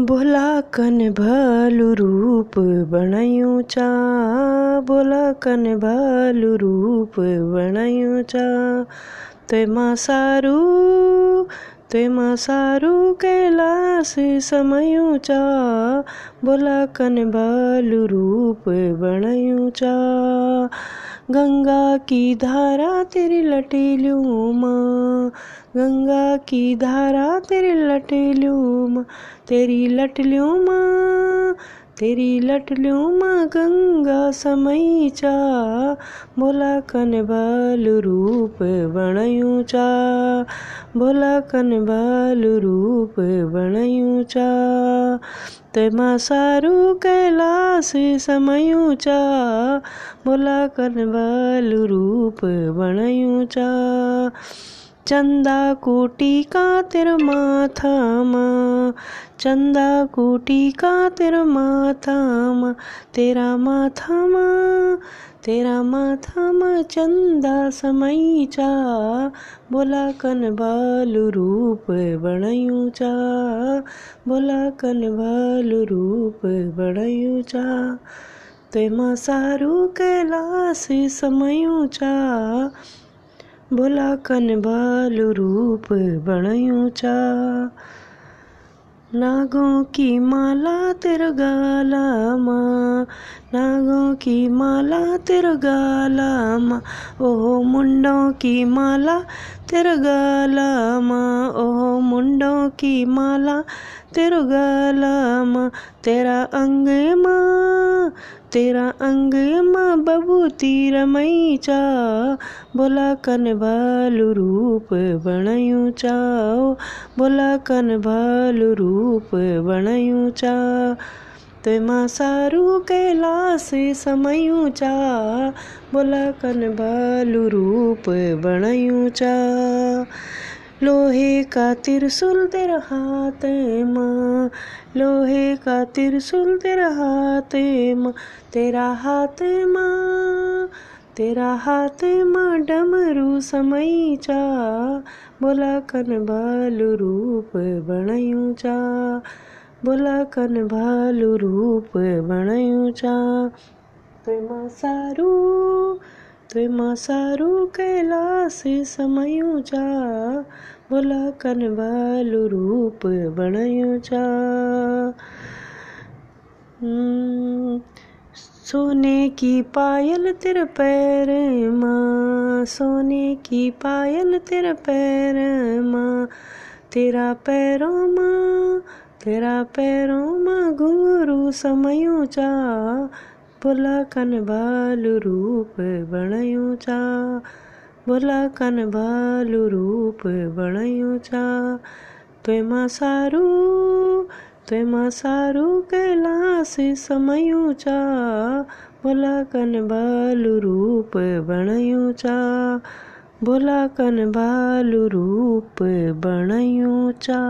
बोला कन भालू रूप बणायूं चा बोला कन भालू रूप बणायूं चा। ते माँ सारू माँ सारू कैलाश समयूं चा बोला कन भालू रूप बणायूं चा। गंगा की धारा तेरी लटेलियों माँ गंगा की धारा तेरी लटेलियों माँ तेरी लटलियों माँ तेरी लटलियों माँ गंगा समई चा बोला कन बालू रूप बणयूं चा बोला कन बाल रूप बणयूं चा माँ सारू कैलाश समयूं चा बोला कन बाल रूप बणयूं चा चंदा कोटी का तेरा माथा माँ चंदा कोटी का तेरा माथा माँ, तेरा माथा माँ, तेरा माथा माँ चंदा समई चा बोला कन बालू रूप बणयूं चा बोला कन बालू रूप बणयूं चा, ते माँ सारू कैलाश समयूं कन बालू रूप बणयूं चा। नागों की माला तेरा गाला माँ। नागों की माला, तेरा गाला माँ। ओह, मुंडों की माला, तेरा गाला माँ। ओह, मुंडों की माला, तेरा गाला माँ। तेरा अंग माँ, तेरा अंग माँ बबूती रमई चा। बोला कन भालू रूप बणयूं चाओ बोला कन भालू रूप बणयूं चा। ते माँ सारू कैलाश समयूं चा बोला कन भालू रूप बणयूं चा। लोहे का त्रिशूल तेरा हाथ माँ, लोहे का त्रिशूल तेरा हाथ माँ, तेरा हाथ माँ, तेरा हाथ माँ, डमरू समई चा बोला कन भालू रूप बणयूं चा। बोला कन भालू रूप बणयूं चा। माँ सारू माँ सारू कैलाश समयूं चा। बोला कन भालू रूप बणयूं चा। सोने की पायल तेरे पैर माँ, सोने की पायल तेरे पैर माँ। तेरा पैरों माँ तेरा पैरों माँ घुंघरू समयूं चा बोला कन भालू रूप बणयूं चा बोला कन भालू रूप बणयूं चा। ते माँ सारू ते माँ सारू कैलाश समयूं चा बोला कन भालू रूप बणयूं चा बोला कन भालू रूप बणयूं चा।